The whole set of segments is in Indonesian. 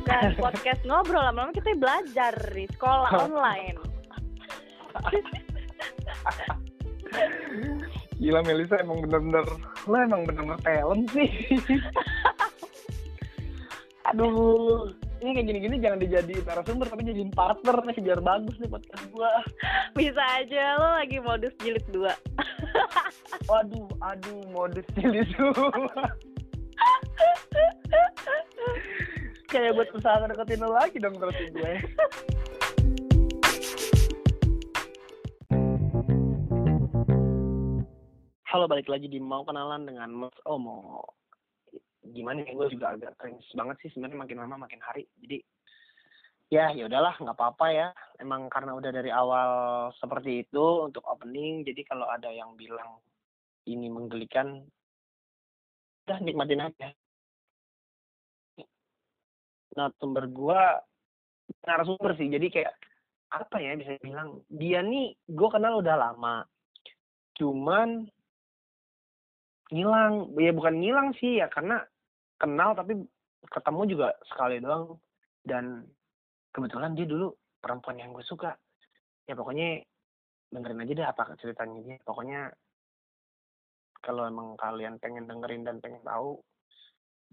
bukan podcast ngobrol lama-lama kita belajar di sekolah online. Gila Melisa emang bener-bener lo emang bener-bener talent sih. Aduh, ini kayak gini-gini jangan dijadiin narasumber tapi jadiin partner nih biar bagus nih podcast gua. Bisa aja lo lagi modus jilid dua. Waduh, aduh modus jilid dua. Kayak buat usaha deketin lo lagi dong terus gue. Halo, balik lagi di Mau Kenalan dengan Mas Omo. Gimana ya, gue juga agak cringe banget sih sebenarnya makin lama makin hari. Jadi ya ya udahlah nggak apa-apa ya. Emang karena udah dari awal seperti itu untuk opening. Jadi kalau ada yang bilang ini menggelikan, udah nikmatin aja. Nah, sumber gua narasumber sih. Jadi kayak apa ya bisa bilang dia nih gue kenal udah lama. Cuman ngilang ya bukan ngilang sih ya karena kenal tapi ketemu juga sekali doang dan kebetulan dia dulu perempuan yang gue suka ya pokoknya dengerin aja deh apa ceritanya dia pokoknya kalau emang kalian pengen dengerin dan pengen tahu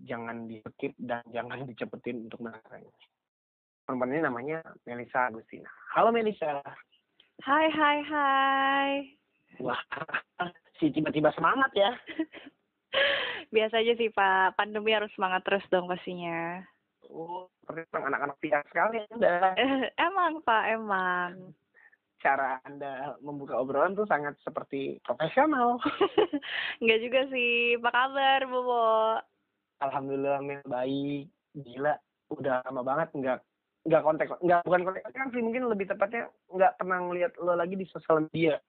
jangan di skip dan jangan dicepetin untuk dengerin perempuan ini namanya Melisa Agustina halo Melisa Hai hai hai. wah si tiba-tiba semangat ya Biasa aja sih Pak, pandemi harus semangat terus dong pastinya. oh anak-anak pihak sekali anda emang Pak, emang. cara anda membuka obrolan tuh sangat seperti profesional Enggak juga sih. Apa kabar, Bobo? Alhamdulillah Mel baik. Gila. Udah lama banget nggak nggak kontak. Nggak bukan kontak kan sih. Mungkin lebih tepatnya nggak pernah ngeliat lo lagi di sosial media.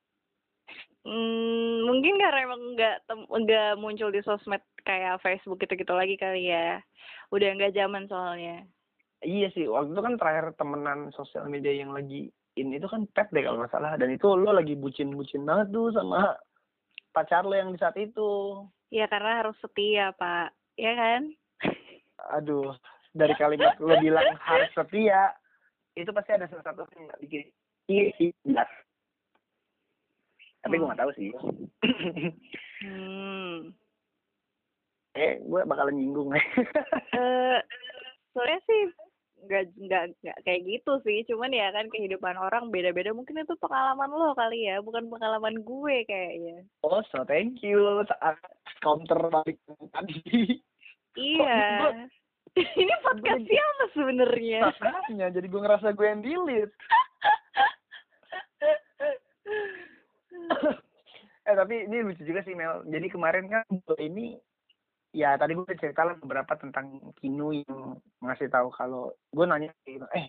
Hmm, mungkin karena emang nggak nggak muncul di sosmed kayak Facebook gitu-gitu lagi kali ya. Udah nggak zaman soalnya. iya sih. Waktu itu kan terakhir temenan sosial media yang lagi in itu kan pet deh kalau nggak salah. Dan itu lo lagi bucin-bucin banget tuh sama pacar lo yang di saat itu. Ya karena harus setia, Pak. Ya kan? aduh dari kalimat lo bilang harus setia itu pasti ada sesuatu yang nggak bikin iya sih jelas tapi gue nggak tahu sih. Hmm. eh gue bakalan nyinggung. Eh, soalnya sih nggak nggak nggak kayak gitu sih. Cuman ya kan kehidupan orang beda-beda. Mungkin itu pengalaman lo kali ya bukan pengalaman gue kayaknya. Oh so thank you. Saat counter balik tadi iya. ini podcast siapa sebenarnya? Makanya jadi gue ngerasa gue yang delete. Eh tapi ini lucu juga sih Mel. Jadi kemarin kan gue ini ya tadi gue cerita lah beberapa tentang Kinu yang ngasih tahu kalau gue nanya gitu eh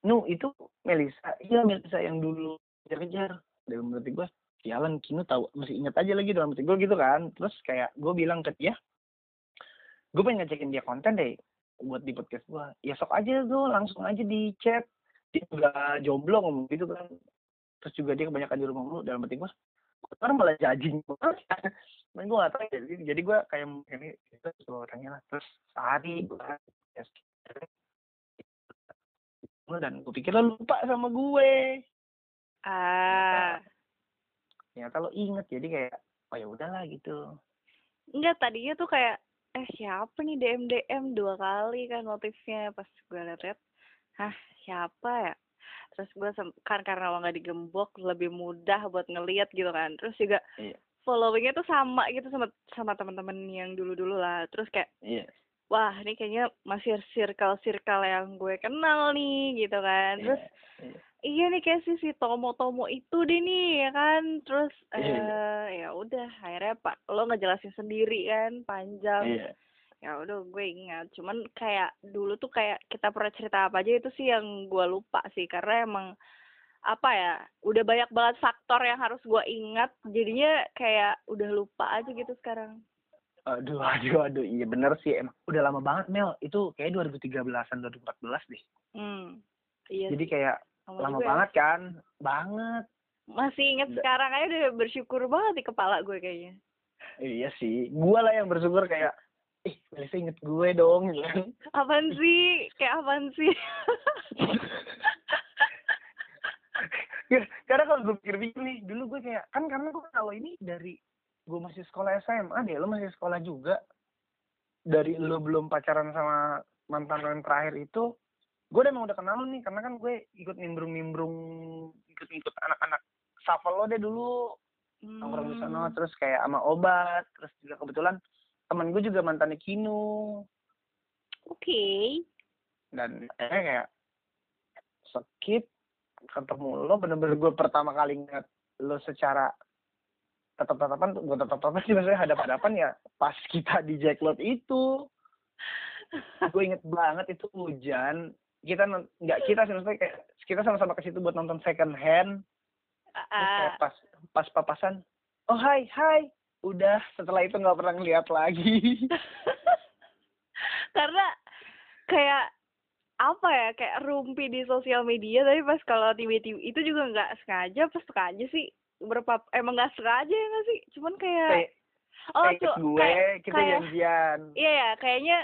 Nu itu Melisa? Iya Melisa yang dulu kejar-kejar dalam hati gue sialan Kinu tahu masih ingat aja lagi dalam hati gue gitu kan. Terus kayak gue bilang ke dia gue pengen ngecekin dia konten deh buat di podcast gue ya sok aja tuh langsung aja di chat dia juga jomblo ngomong gitu kan. Terus juga dia kebanyakan di rumah mulu dalam hati gue sekarang malah jajing banget gue gak tau jadi, jadi gue kayak ini itu orangnya lah. Terus sehari gue dan gue pikir lo lupa sama gue. Ah. Ternyata lo inget jadi kayak oh ya udahlah gitu. Enggak tadinya tuh kayak eh siapa nih DM DM dua kali kan notifnya pas gue liat-liat. Hah siapa ya? Terus gue kan karena lo nggak digembok lebih mudah buat ngeliat gitu kan. Terus juga Iya. followingnya tuh sama gitu sama sama teman-teman yang dulu-dulu lah. Terus kayak iya wah ini kayaknya masih circle circle yang gue kenal nih gitu kan. Terus iya. iya nih kayak si si Tomo Tomo itu deh nih ya kan. Terus Iya, eh ya udah akhirnya pak lo ngejelasin sendiri kan panjang. Iya. Ya udah gue ingat. Cuman kayak dulu tuh kayak kita pernah cerita apa aja itu sih yang gue lupa sih. Karena emang apa ya udah banyak banget faktor yang harus gue ingat. Jadinya kayak udah lupa aja gitu sekarang aduh aduh aduh. Iya bener sih emang. Udah lama banget Mel. Itu kayak 2013an 2014 deh. Hmm iya jadi sih. kayak lama ya. banget kan? Banget. Masih inget Udah. sekarang aja udah bersyukur banget di kepala gue kayaknya. Iya sih. Gua lah yang bersyukur kayak ih Melisa inget gue dong kan. Apaan sih? Kayak apaan sih? Ya, karena kalau gue pikir-pikir nih dulu gue kayak kan karena gue tahu ini dari gue masih sekolah SMA deh lo masih sekolah juga. Dari lo belum pacaran sama mantan lo yang terakhir itu gue udah emang udah kenal lo nih karena kan gue ikut nimbrung-nimbrung ikut-ikut anak-anak shuffle lo deh dulu. Nongkrong di sana Hmm. terus kayak sama obat terus juga kebetulan temen gue juga mantannya Kinu. Oke. Dan akhirnya kayak skip ketemu lo bener-bener gue pertama kali ngeliat lo secara tetap tatapan gue tetap tatapan sih maksudnya hadap hadapan ya pas kita di Jacklot itu. Gue inget banget itu hujan. Kita nggak kita sih maksudnya kayak kita sama-sama ke situ buat nonton second hand. Ah, pas pas papasan oh hai hai. Udah setelah itu nggak pernah ngeliat lagi. Karena kayak apa ya kayak rumpi di sosial media tapi pas kalau tiba-tiba itu juga nggak sengaja pas sengaja sih berapa emang nggak sengaja ya nggak sih? Cuman kayak kayak oh kayak tuh gue kayak kita kayak janjian. Iya ya kayaknya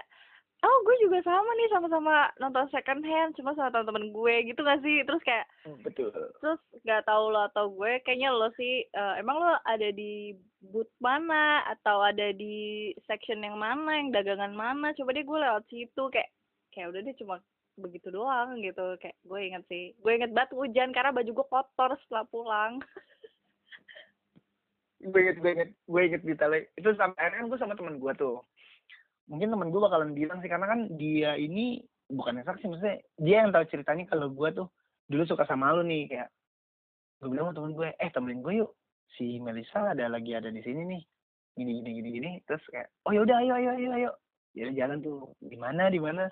oh gue juga sama nih sama-sama nonton second hand cuma sama temen-temen gue gitu gak sih? Terus kayak betul. terus nggak tahu lo atau gue kayaknya lo sih eh, emang lo ada di booth mana atau ada di section yang mana yang dagangan mana? Coba deh gue lewat situ kayak kayak udah deh cuma begitu doang gitu. Kayak gue inget sih gue inget banget hujan karena baju gue kotor setelah pulang gue inget gue inget gue inget detailnya. Itu sampai akhirnya kan gue sama temen gue tuh. Mungkin temen gue bakalan bilang sih karena kan dia ini bukan saksi maksudnya dia yang tahu ceritanya kalau gue tuh dulu suka sama lu nih kayak gue bilang sama temen gue eh temenin gue yuk. Si Melisa ada lagi ada di sini nih. Gini gini gini gini. Terus kayak oh yaudah ayo ayo ayo ayo. Jadi jalan tuh. Di mana di mana?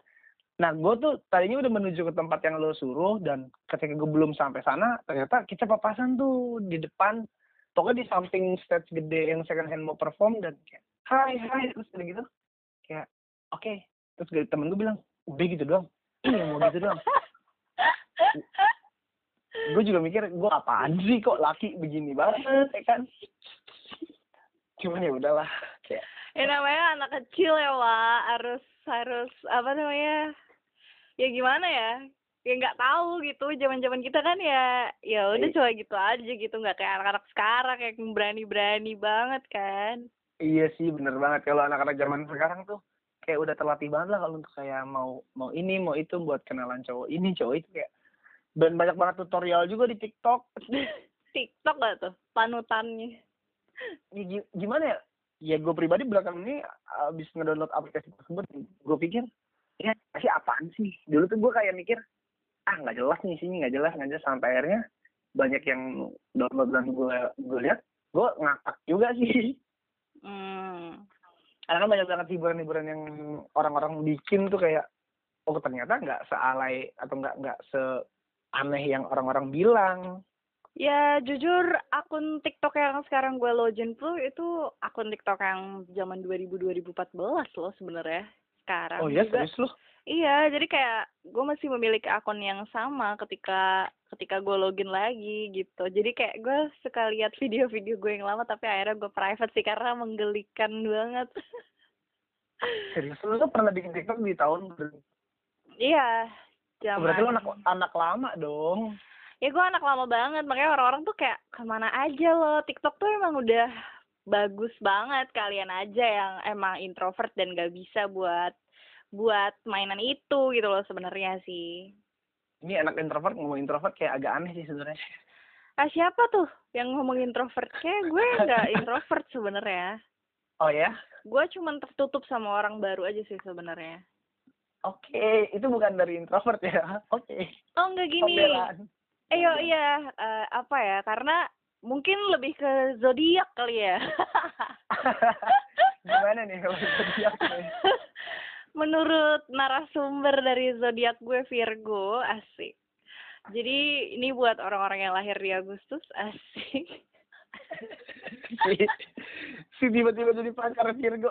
Nah gue tuh tadinya udah menuju ke tempat yang lo suruh dan ketika gue belum sampai sana ternyata kita papasan tuh di depan pokoknya di samping stage gede yang second hand mau perform dan kayak hai hai terus udah gitu. Kayak oke. Terus gue- temen gue bilang udah gitu doang. Iya mau gitu doang. Gue juga mikir gue apaan sih kok laki begini banget ya kan? Cuman ya udahlah kayak ya namanya anak kecil ya Wak. Harus harus apa namanya ya gimana ya ya nggak tahu gitu zaman zaman kita kan ya ya udah Iya. cuma gitu aja gitu nggak kayak anak-anak sekarang kayak berani berani banget kan. Iya sih bener banget. Kalau anak-anak zaman sekarang tuh kayak udah terlatih banget lah kalau untuk kayak mau mau ini mau itu buat kenalan cowok ini cowok itu kayak dan banyak banget tutorial juga di TikTok. TikTok gak tuh? Panutannya. Ya, gi- gimana ya? Ya gue pribadi belakang ini abis ngedownload aplikasi tersebut gue pikir ya sih apaan sih? Dulu tuh gue kayak mikir ah nggak jelas nih sini nggak jelas nggak jelas. Sampai akhirnya banyak yang download dan gue gue lihat gue ngakak juga sih. Hmm. karena kan banyak banget hiburan-hiburan yang orang-orang bikin tuh kayak oh ternyata nggak sealai atau nggak nggak seaneh yang orang-orang bilang. Ya jujur akun TikTok yang sekarang gue login tuh itu akun TikTok yang zaman 2000 2014 loh sebenarnya. Sekarang oh iya juga serius lu Iya, jadi kayak gue masih memiliki akun yang sama ketika ketika gue login lagi gitu. Jadi kayak gue suka lihat video-video gue yang lama tapi akhirnya gue private sih karena menggelikan banget. serius lu tuh pernah bikin TikTok di tahun iya, zaman. berarti lu anak anak lama dong Ya gue anak lama banget, makanya orang-orang tuh kayak ke mana aja lo. TikTok tuh emang udah bagus banget kalian aja yang emang introvert dan gak bisa buat buat mainan itu gitu loh sebenarnya sih. ini anak introvert ngomong introvert kayak agak aneh sih sebenarnya Ah siapa tuh yang ngomong introvert? Kayak gue nggak introvert sebenarnya. oh ya Gue cuman tertutup sama orang baru aja sih sebenarnya. oke itu bukan dari introvert ya oke Oh nggak gini. Pembelaan. Eh yo, iya eh, apa ya? Karena mungkin lebih ke zodiak kali ya. gimana nih kalau zodiak nih Menurut narasumber dari zodiak gue Virgo, asik. Jadi ini buat orang-orang yang lahir di Agustus, asik. si, tiba-tiba jadi pakar Virgo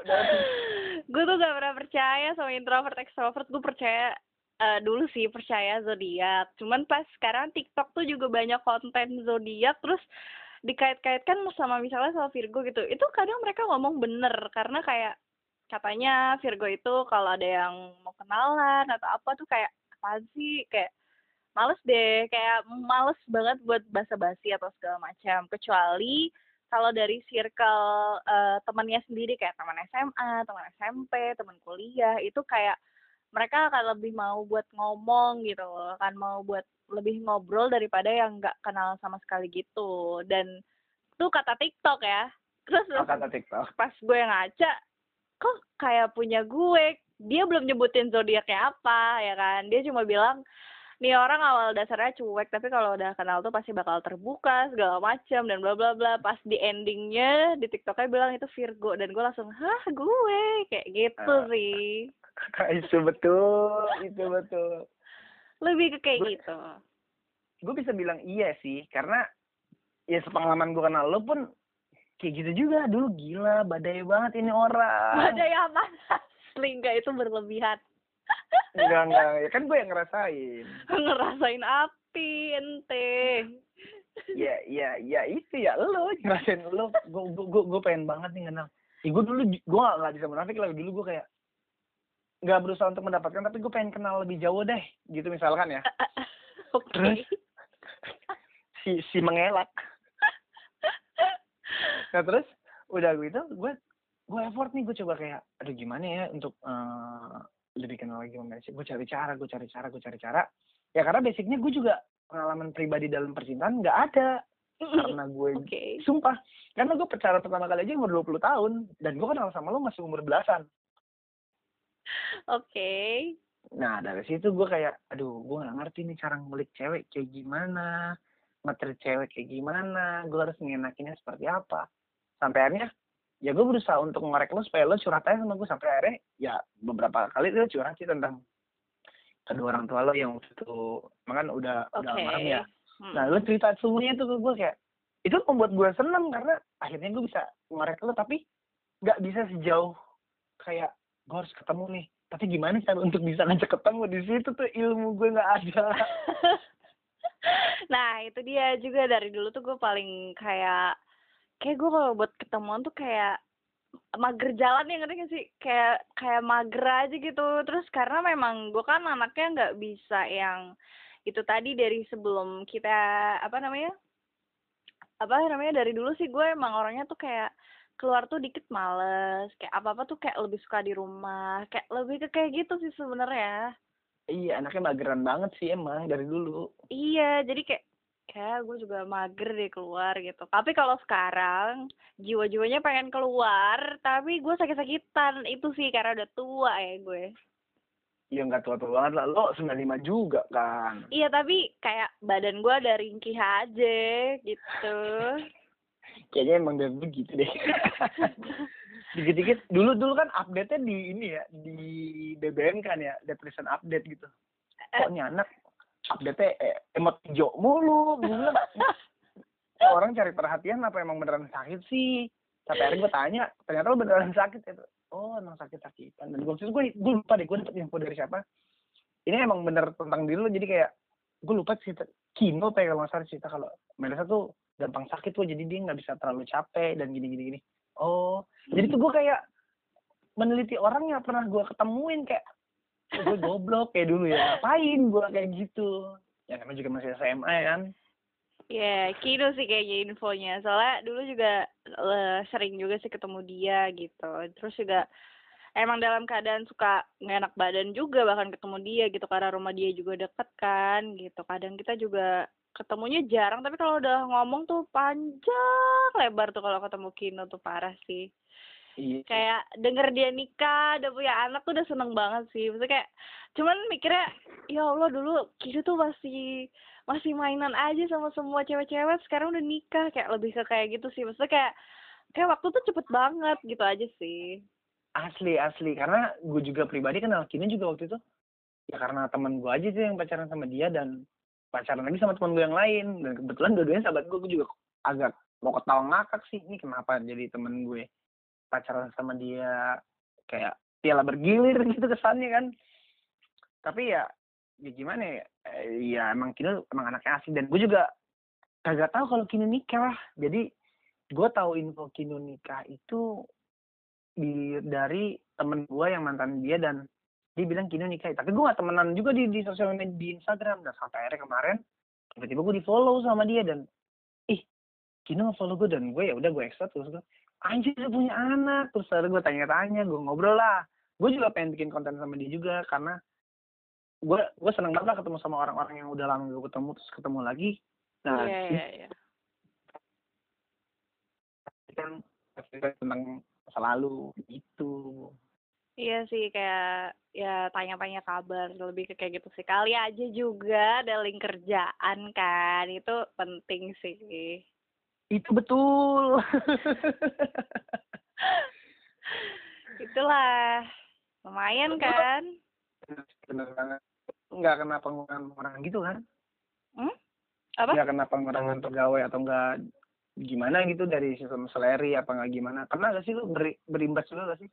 gue tuh gak pernah percaya sama introvert extrovert gue percaya eh, dulu sih percaya zodiak cuman pas sekarang TikTok tuh juga banyak konten zodiak terus dikait-kaitkan sama misalnya sama Virgo gitu itu kadang mereka ngomong bener karena kayak katanya Virgo itu kalau ada yang mau kenalan atau apa tuh kayak apa sih kayak males deh kayak males banget buat basa-basi atau segala macam kecuali kalau dari circle uh, temannya sendiri kayak teman SMA, teman SMP, teman kuliah itu kayak mereka akan lebih mau buat ngomong gitu loh, akan mau buat lebih ngobrol daripada yang nggak kenal sama sekali gitu. Dan itu kata TikTok ya. Terus Oh, kata TikTok. pas gue ngaca, kok kayak punya gue. Dia belum nyebutin zodiaknya apa ya kan. Dia cuma bilang nih orang awal dasarnya cuek tapi kalau udah kenal tuh pasti bakal terbuka segala macam dan bla bla bla pas di endingnya di tiktoknya bilang itu Virgo dan gue langsung hah gue kayak gitu Ah. sih itu betul, itu betul. lebih ke kayak Gue- gitu Gue bisa bilang iya sih, karena ya sepengalaman gue kenal lo pun kayak gitu juga. Dulu gila, badai banget ini orang. ada yang apa asli enggak itu berlebihan. Enggak, enggak. Ya kan gue yang ngerasain. ngerasain api ente. Ya ya ya itu ya lo. Ngerasain lo. Gue gue gue pengen banget nih kenal ya, gue dulu gue gak, gak bisa menafik lah. Dulu gue kayak nggak berusaha untuk mendapatkan tapi gue pengen kenal lebih jauh deh. Gitu misalkan ya. Oke. Terus? si si mengelak nah terus udah gitu gue gue effort nih gue coba kayak aduh gimana ya untuk eh, lebih kenal lagi sama Messi? Gue cari cara gue cari cara gue cari cara. Ya karena basicnya gue juga pengalaman pribadi dalam percintaan nggak ada karena gue oke. Sumpah, karena gue pacaran pertama kali aja umur 20 tahun dan gue kenal sama lo masih umur belasan. oke. Nah dari situ gue kayak, aduh gue gak ngerti nih cara ngulik cewek kayak gimana, materi cewek kayak gimana, gue harus ngenakinnya seperti apa. Sampai akhirnya, ya gue berusaha untuk ngorek lo supaya lo curhat aja sama gue sampai akhirnya ya beberapa kali lo curhat sih tentang kedua orang tua lo yang waktu itu makan udah udah oke almarhum ya. Hmm. Nah, lu cerita semuanya tuh ke gue kayak itu membuat gue seneng karena akhirnya gue bisa ngorek lu tapi nggak bisa sejauh kayak gue harus ketemu nih. Tapi gimana cara untuk bisa ngajak ketemu di situ tuh ilmu gue nggak ada. nah itu dia juga dari dulu tuh gue paling kayak kayak gue kalau buat ketemuan tuh kayak mager jalan ya ngerti gak sih? Kayak kayak mager aja gitu. Terus karena memang gue kan anaknya nggak bisa yang itu tadi dari sebelum kita apa namanya? Apa namanya? Dari dulu sih gue emang orangnya tuh kayak keluar tuh dikit males. Kayak apa apa tuh kayak lebih suka di rumah. Kayak lebih ke kayak gitu sih sebenarnya iya, anaknya mageran banget sih emang dari dulu. Iya, jadi kayak kayak gue juga mager deh keluar gitu. Tapi kalau sekarang jiwa-jiwanya pengen keluar, tapi gue sakit-sakitan. Itu sih karena udah tua ya gue. Iya nggak tua-tua banget lah. Lo 95 juga kan. Iya, tapi kayak badan gue ada ringkih aja gitu. Kayaknya emang dari begitu deh. Dikit-dikit dulu dulu kan update-nya di ini ya di BBM kan ya, depression update gitu. kok nih anak update eh, emot hijau mulu gue bilang. "Ini orang cari perhatian apa emang beneran sakit sih? Sampai akhirnya gue tanya ternyata lo beneran sakit? Itu oh emang sakit sakitan dan itu gue gue lupa deh gue dapet info dari siapa. Ini emang bener tentang diri lo jadi kayak gue lupa cerita Kino apa ya kalau nggak salah cerita kalau Melisa tuh gampang sakit tuh jadi dia nggak bisa terlalu capek dan gini gini gini oh jadi tuh gue kayak meneliti orang yang pernah gue ketemuin kayak gue goblok kayak dulu ya ngapain gue kayak gitu ya namanya juga masih SMA kan Ya, Kino sih kayaknya infonya. Soalnya dulu juga eh, sering juga sih ketemu dia gitu. Terus juga emang dalam keadaan suka nggak enak badan juga bahkan ketemu dia gitu karena rumah dia juga deket kan gitu. Kadang kita juga ketemunya jarang tapi kalau udah ngomong tuh panjang lebar tuh kalau ketemu Kino tuh parah sih. iya. Kayak denger dia nikah, udah punya anak tuh udah seneng banget sih. Maksudnya kayak cuman mikirnya ya Allah dulu Kino tuh masih masih mainan aja sama semua cewek-cewek sekarang udah nikah. Kayak lebih ke kayak gitu sih. Maksudnya kayak kayak waktu tuh cepet banget gitu aja sih. Asli asli. Karena gue juga pribadi kenal Kini juga waktu itu. Ya karena teman gue aja sih yang pacaran sama dia dan pacaran lagi sama teman gue yang lain. Dan kebetulan dua-duanya sahabat gue gue juga agak mau ketawa ngakak sih. Ini kenapa jadi temen gue pacaran sama dia kayak piala bergilir gitu kesannya kan? Tapi ya ya gimana ya? Eh, ya emang Kino emang anaknya asli. Dan gue juga kagak tahu kalau Kino nikah jadi gue tahu info Kino nikah itu di dari temen gue yang mantan dia dan dia bilang Kino nikah tapi gue gak temenan juga di di sosial media di Instagram. Dan sampai akhirnya kemarin tiba-tiba gue di follow sama dia dan ih Kino follow gue dan gue ya udah gue extra terus gue anjir dia punya anak. Terus ada gue tanya-tanya gue ngobrol lah. Gue juga pengen bikin konten sama dia juga karena gue gue seneng banget lah ketemu sama orang-orang yang udah lama gue ketemu terus ketemu lagi. Nah Iya, iya, iya. kan tentang masa lalu gitu Iya sih kayak ya tanya-tanya kabar lebih ke kayak gitu sih. Kali aja juga ada link kerjaan kan. Itu penting sih. itu betul Itulah. Lumayan kan? bener banget nggak kena pengurangan orang gitu kan Hmm? Apa? nggak kena pengurangan pegawai atau enggak gimana gitu dari sistem seleri apa nggak gimana kena gak sih lu beri, berimbas juga gak sih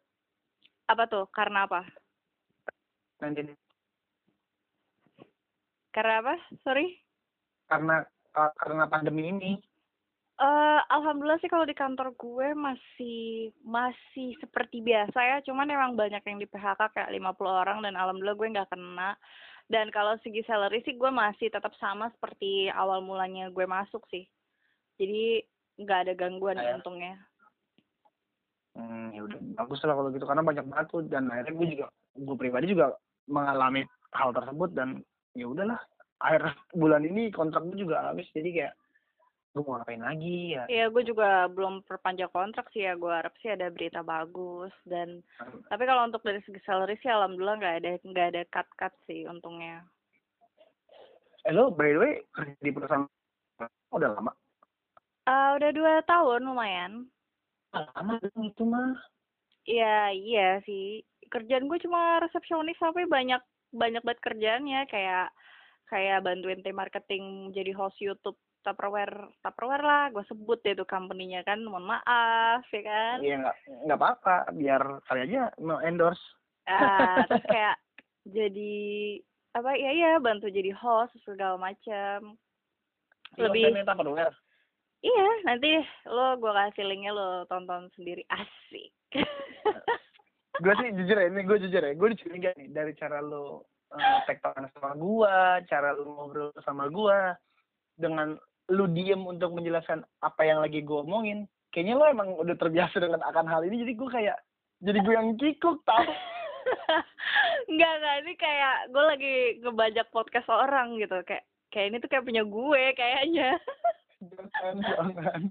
Apa tuh? Karena apa? nanti Karena apa? Sorry. karena ka- karena pandemi ini Eh, alhamdulillah sih kalau di kantor gue masih masih seperti biasa ya, cuman emang banyak yang di PHK kayak 50 orang dan alhamdulillah gue nggak kena. Dan kalau segi salary sih gue masih tetap sama seperti awal mulanya gue masuk sih. Jadi nggak ada gangguan Kayak- untungnya. Hmm, ya udah bagus lah kalau gitu karena banyak banget tuh dan akhirnya gue juga gue pribadi juga mengalami hal tersebut dan ya udahlah akhir bulan ini kontrak gue juga habis jadi kayak gue mau ngapain lagi ya Iya, gue juga belum perpanjang kontrak sih ya. Gue harap sih ada berita bagus dan tapi kalau untuk dari segi salary sih alhamdulillah nggak ada nggak ada cut cut sih untungnya. eh lo by the way kerja di perusahaan udah lama Eh udah dua tahun lumayan. Lama dong itu mah Iya, iya sih. Kerjaan gue cuma resepsionis tapi banyak banyak banget kerjaannya kayak kayak bantuin tim marketing jadi host YouTube Tupperware Tupperware lah gue sebut deh tuh company-nya kan mohon maaf ya kan Iya nggak nggak apa-apa biar kali aja mau endorse. ah terus kayak jadi apa ya ya bantu jadi host segala macam Lebih- Kontennya Tupperware. Iya nanti lo gue kasih linknya lo tonton sendiri asik gue sih jujur ya ini gue jujur ya gue dicuriga nih dari cara lo uh, tektokan sama gua, cara lo ngobrol sama gua dengan lu diem untuk menjelaskan apa yang lagi gue omongin. Kayaknya lo emang udah terbiasa dengan akan hal ini jadi gue kayak jadi gue yang kikuk tau. Enggak, enggak. Ini kayak gue lagi ngebajak podcast orang gitu. Kayak kayak ini tuh kayak punya gue kayaknya. jangan jangan.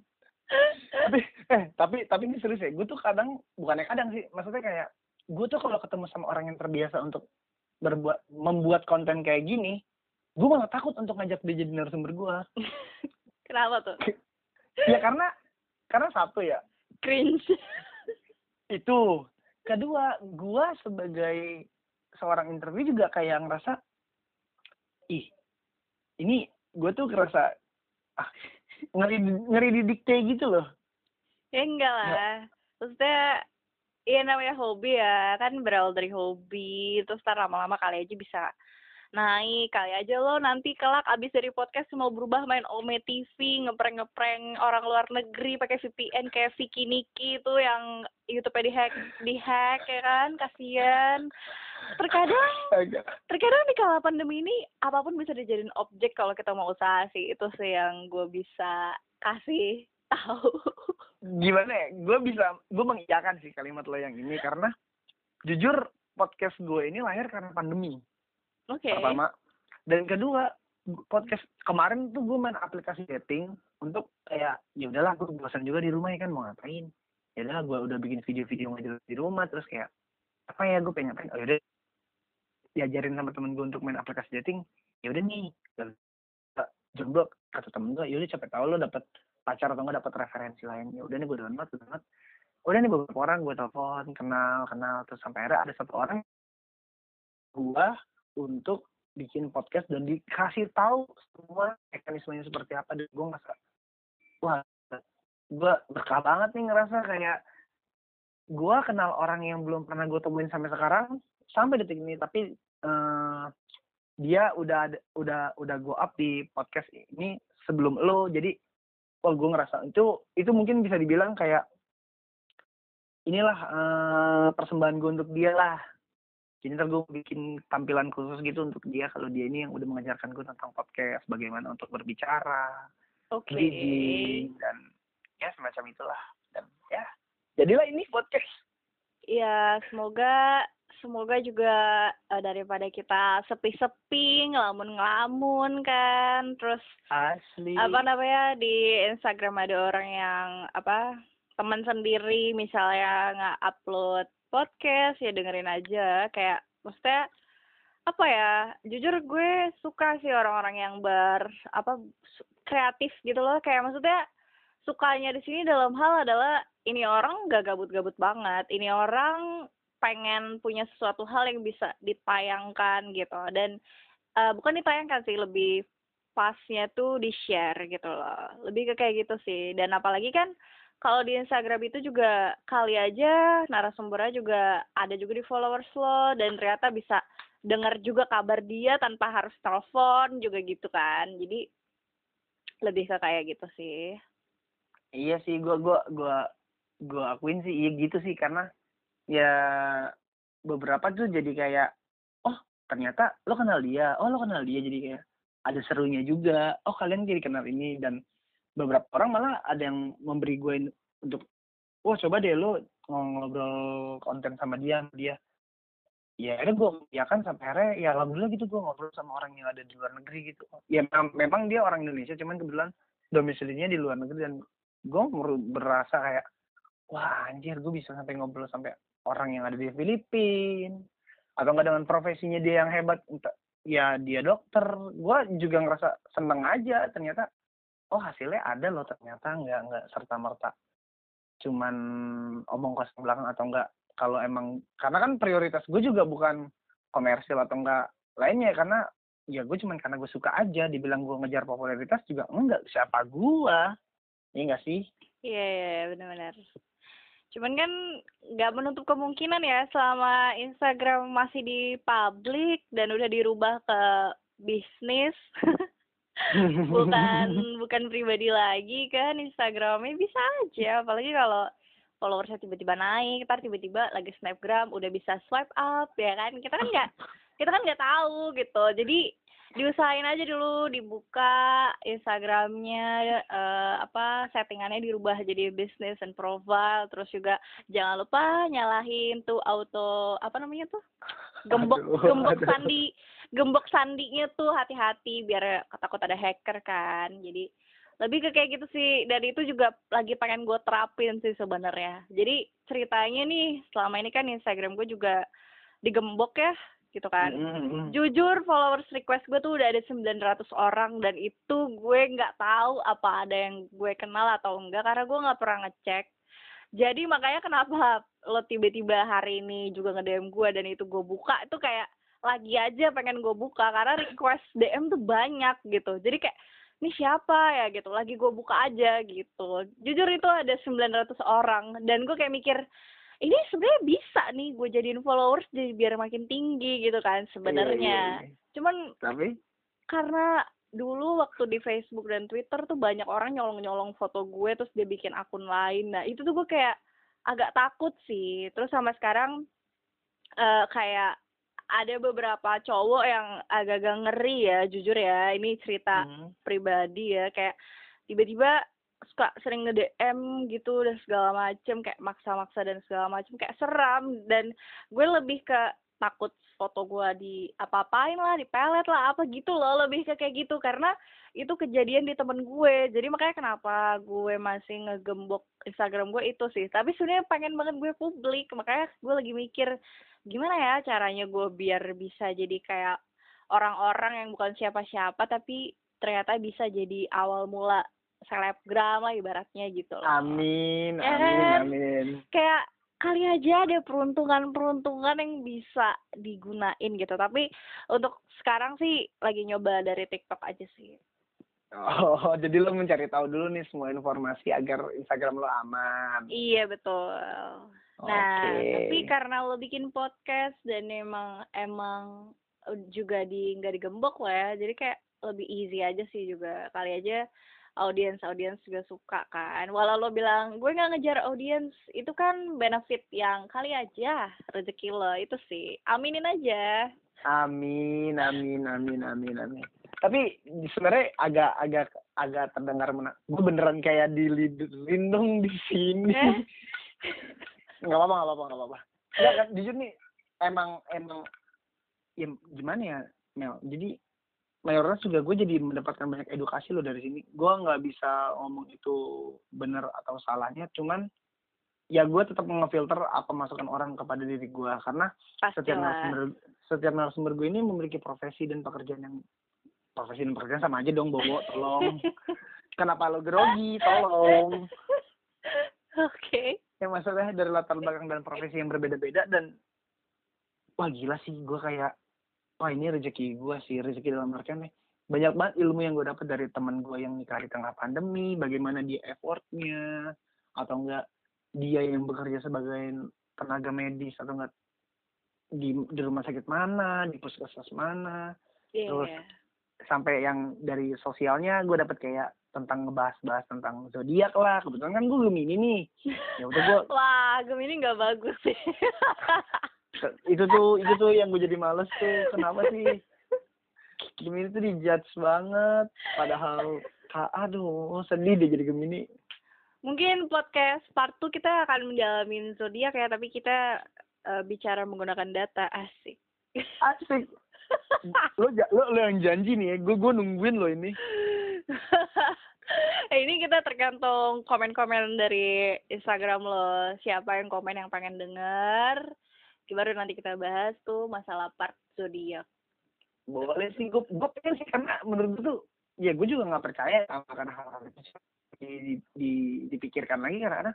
tapi eh tapi tapi ini serius ya gue tuh kadang bukannya kadang sih maksudnya kayak gue tuh kalau ketemu sama orang yang terbiasa untuk berbuat membuat konten kayak gini gue malah takut untuk ngajak dia jadi narasumber gue Kenapa tuh? ya karena karena satu ya Cringe. itu kedua gue sebagai seorang interview juga kayak ngerasa ih ini gue tuh ngerasa ah ngeri ngeri didikte gitu loh ya enggak lah. Maksudnya Iya namanya hobi ya, kan berawal dari hobi, terus ntar lama-lama kali aja bisa naik, kali aja lo nanti kelak abis dari podcast mau berubah main Ome TV, ngeprank-ngeprank orang luar negeri pakai VPN kayak Vicky Niki itu yang YouTube-nya dihack, dihack ya kan, kasihan. Terkadang, terkadang di kala pandemi ini apa pun bisa dijadiin objek kalau kita mau usaha sih, itu sih yang gue bisa kasih tahu. gimana ya? Gue bisa gue mengiyakan sih kalimat lo yang ini. Karena jujur podcast gue ini lahir karena pandemi. Oke. pertama. Dan kedua podcast kemarin tuh gue main aplikasi dating untuk kayak ya udahlah gue bosan juga di rumah ya kan? Mau ngapain ya udahlah gue udah bikin video-video ngejelas di rumah terus kayak apa ya gue pengen ngapain? Oh yaudah diajarin sama temen gue untuk main aplikasi dating ya udah nih jomblo kata temen gue yaudah cepet tau lo dapet pacar atau enggak dapet referensi lain. Ya udah nih gue download download. Udah nih beberapa orang gue telepon kenal kenal terus sampai akhirnya ada satu orang gue untuk bikin podcast dan dikasih tahu semua mekanismenya seperti apa dan gue ngerasa wah gue berkah banget nih ngerasa kayak gue kenal orang yang belum pernah gue temuin sampai sekarang sampai detik ini. Tapi eh, dia udah udah udah go up di podcast ini sebelum lo. Jadi wah gue ngerasa itu itu mungkin bisa dibilang kayak inilah uh, persembahan gue untuk dia lah. Jadi ntar gue bikin tampilan khusus gitu untuk dia kalau dia ini yang udah mengajarkan gue tentang podcast bagaimana untuk berbicara oke. okay. Semacam itulah. Dan ya jadilah ini podcast. Ya semoga semoga juga uh, daripada kita sepi-sepi ngelamun-ngelamun kan terus asli. apa namanya di Instagram ada orang yang apa teman sendiri misalnya nggak upload podcast ya dengerin aja. Kayak maksudnya apa ya jujur gue suka sih orang-orang yang ber apa kreatif gitu loh. Kayak maksudnya sukanya di sini dalam hal adalah ini orang gak gabut-gabut banget ini orang pengen punya sesuatu hal yang bisa ditayangkan gitu. Dan uh, bukan ditayangkan sih lebih pasnya tuh di share gitu loh. Lebih ke kayak gitu sih. Dan apalagi kan kalau di Instagram itu juga kali aja narasumbernya juga ada juga di followers lo dan ternyata bisa dengar juga kabar dia tanpa harus telepon juga gitu kan. Jadi lebih ke kayak gitu sih iya sih gua gua gua gua akuin sih iya gitu sih karena ya beberapa tuh jadi kayak oh ternyata lo kenal dia oh lo kenal dia jadi kayak ada serunya juga oh kalian jadi kenal ini dan beberapa orang malah ada yang memberi gue untuk wah coba deh lo ngobrol konten sama dia dia. Ya ada gue ya kan sampai akhirnya ya alhamdulillah gitu gue ngobrol sama orang yang ada di luar negeri gitu. Ya memang dia orang Indonesia cuman kebetulan domisilinya di luar negeri dan gue berasa kayak wah anjir gue bisa sampai ngobrol sampai orang yang ada di Filipina atau enggak dengan profesinya dia yang hebat ya dia dokter. Gue juga ngerasa seneng aja ternyata oh hasilnya ada loh ternyata nggak nggak serta merta cuman omong kosong belakang atau enggak kalau emang karena kan prioritas gue juga bukan komersil atau enggak lainnya karena ya gue cuman karena gue suka aja dibilang gue ngejar popularitas juga enggak siapa gue iya enggak sih? Iya yeah, yeah, benar-benar. Cuman kan nggak menutup kemungkinan ya selama Instagram masih di publik dan udah dirubah ke bisnis bukan bukan pribadi lagi kan Instagramnya bisa aja. Apalagi kalau followersnya tiba-tiba naik ntar tiba-tiba lagi snapgram udah bisa swipe up ya kan? Kita kan nggak kita kan nggak tahu gitu. Jadi diusahain aja dulu dibuka Instagramnya uh, apa settingannya dirubah jadi business and profile. Terus juga jangan lupa nyalahin tuh auto apa namanya tuh? Gembok aduh, gembok aduh. sandi gembok sandinya tuh hati-hati biar takut ada hacker kan. Jadi lebih ke kayak gitu sih. Dan itu juga lagi pengen gue terapin sih sebenarnya. Jadi ceritanya nih selama ini kan Instagram gue juga digembok ya gitu kan. Mm-hmm. jujur followers request gue tuh udah ada 900 orang dan itu gue nggak tahu apa ada yang gue kenal atau enggak karena gue nggak pernah ngecek. Jadi makanya kenapa lo tiba-tiba hari ini juga nge-DM gue dan itu gue buka itu kayak lagi aja pengen gue buka karena request DM tuh banyak gitu. Jadi kayak ini siapa ya? gitu. Lagi gue buka aja gitu. Jujur itu ada 900 orang dan gue kayak mikir ini sebenarnya bisa nih gue jadiin followers jadi biar makin tinggi gitu kan sebenarnya. Iya, iya, iya. cuman tapi? karena dulu waktu di Facebook dan Twitter tuh banyak orang nyolong-nyolong foto gue terus dia bikin akun lain. Nah itu tuh gue kayak agak takut sih. Terus sama sekarang uh, kayak ada beberapa cowok yang agak-agak ngeri ya jujur ya. Ini cerita hmm. pribadi ya kayak tiba-tiba suka sering nge DM gitu dan segala macem kayak maksa-maksa dan segala macem kayak seram. Dan gue lebih ke takut foto gue di apa-apain lah di pelet lah apa gitu loh lebih ke kayak gitu. Karena itu kejadian di temen gue. Jadi makanya kenapa gue masih ngegembok Instagram gue itu sih. Tapi sebenarnya pengen banget gue publik. Makanya gue lagi mikir gimana ya caranya gue biar bisa jadi kayak orang-orang yang bukan siapa-siapa tapi ternyata bisa jadi awal mula selebgram lah ibaratnya gitu loh. Amin, ya amin, kan? amin. Kayak kali aja ada peruntungan-peruntungan yang bisa digunain gitu. Tapi untuk sekarang sih lagi nyoba dari TikTok aja sih. Oh, jadi lo mencari tahu dulu nih semua informasi agar Instagram lo aman. Iya, betul. Nah, okay. tapi karena lo bikin podcast dan emang emang juga di nggak digembok lah ya, jadi kayak lebih easy aja sih juga. Kali aja audiens audiens juga suka kan. Walau lo bilang gue nggak ngejar audiens itu kan benefit yang kali aja rezeki lo itu sih. Aminin aja. Amin amin amin amin amin. Tapi sebenarnya agak agak agak terdengar mana gue beneran kayak dilindung di sini. Eh? nggak apa-apa nggak apa-apa nggak apa-apa. Nggak kan jujur nih emang emang ya gimana ya Mel? Jadi mayoritas juga gue jadi mendapatkan banyak edukasi loh dari sini. Gue nggak bisa ngomong itu benar atau salahnya cuman ya gue tetap ngefilter apa masukan orang kepada diri gue. Karena setiap narasumber setiap narasumber gue ini memiliki profesi dan pekerjaan yang profesi dan pekerjaan sama aja dong Bobo tolong. Kenapa lo grogi? Tolong. Oke. Ya maksudnya dari latar belakang dan profesi yang berbeda-beda dan wah gila sih gue kayak wah ini rezeki gue sih rezeki dalam artian nih. Banyak banget ilmu yang gue dapat dari teman gue yang nikah di tengah pandemi bagaimana dia effortnya atau enggak dia yang bekerja sebagai tenaga medis atau enggak di di rumah sakit mana di puskesmas mana. Iya, Terus, iya. sampai yang dari sosialnya gue dapet kayak tentang ngebahas-bahas tentang zodiak lah. Kebetulan kan gue gemini nih. Ya udah gue wah Gemini nggak bagus sih itu tuh itu tuh yang gue jadi males tuh. Kenapa sih? Gemini tuh dijudge banget. Padahal aduh sedih deh jadi Gemini. Mungkin podcast part 2 kita akan mendalamin zodiak ya tapi kita eh, bicara menggunakan data. Asik. Asik. Lo lo lo yang janji nih ya. Gue gue nungguin lo ini. Eh, ini kita tergantung komen-komen dari Instagram lo. Siapa yang komen yang pengen denger baru nanti kita bahas tuh masalah part zodiak. Boleh sih gue gue pengen sih karena menurut gue tuh ya gue juga nggak percaya sama karena hal-hal itu di, di, di- dipikirkan lagi karena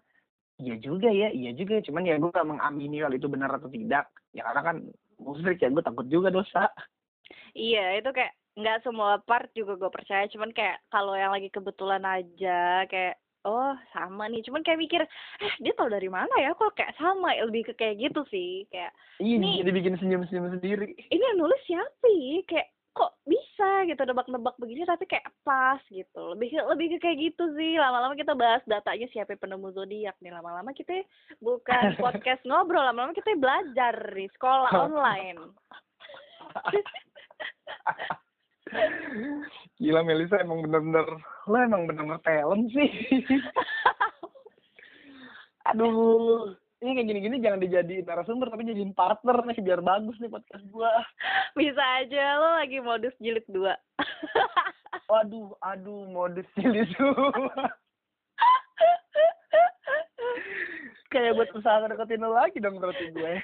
iya juga ya iya juga. Cuman ya gue gak mengamini hal itu benar atau tidak. Ya karena kan musrik ya gue takut juga dosa. Iya, itu kayak nggak semua part juga gue percaya, cuman kayak kalau yang lagi kebetulan aja kayak oh sama nih, cuman kayak mikir eh dia tau dari mana ya? Kok kayak sama, lebih ke kayak gitu sih, kayak iya Nih. jadi bikin senyum-senyum sendiri. ini yang nulis siapa ya? kayak kok bisa? Gitu nebak-nebak begini tapi kayak pas gitu, lebih ke, lebih ke kayak gitu sih, lama-lama kita bahas datanya siapa penemu zodiak nih, lama-lama kita bukan podcast ngobrol, lama-lama kita belajar di sekolah online. Gila Melisa emang bener-bener lo emang bener-bener talent sih. Aduh, ini kayak gini-gini jangan dijadiin narasumber tapi jadiin partner nih biar bagus nih podcast gua. Bisa aja lo lagi modus jilid dua. Waduh, aduh modus cilik semua. Kayak buat usaha deketin lo lagi dong berarti gue.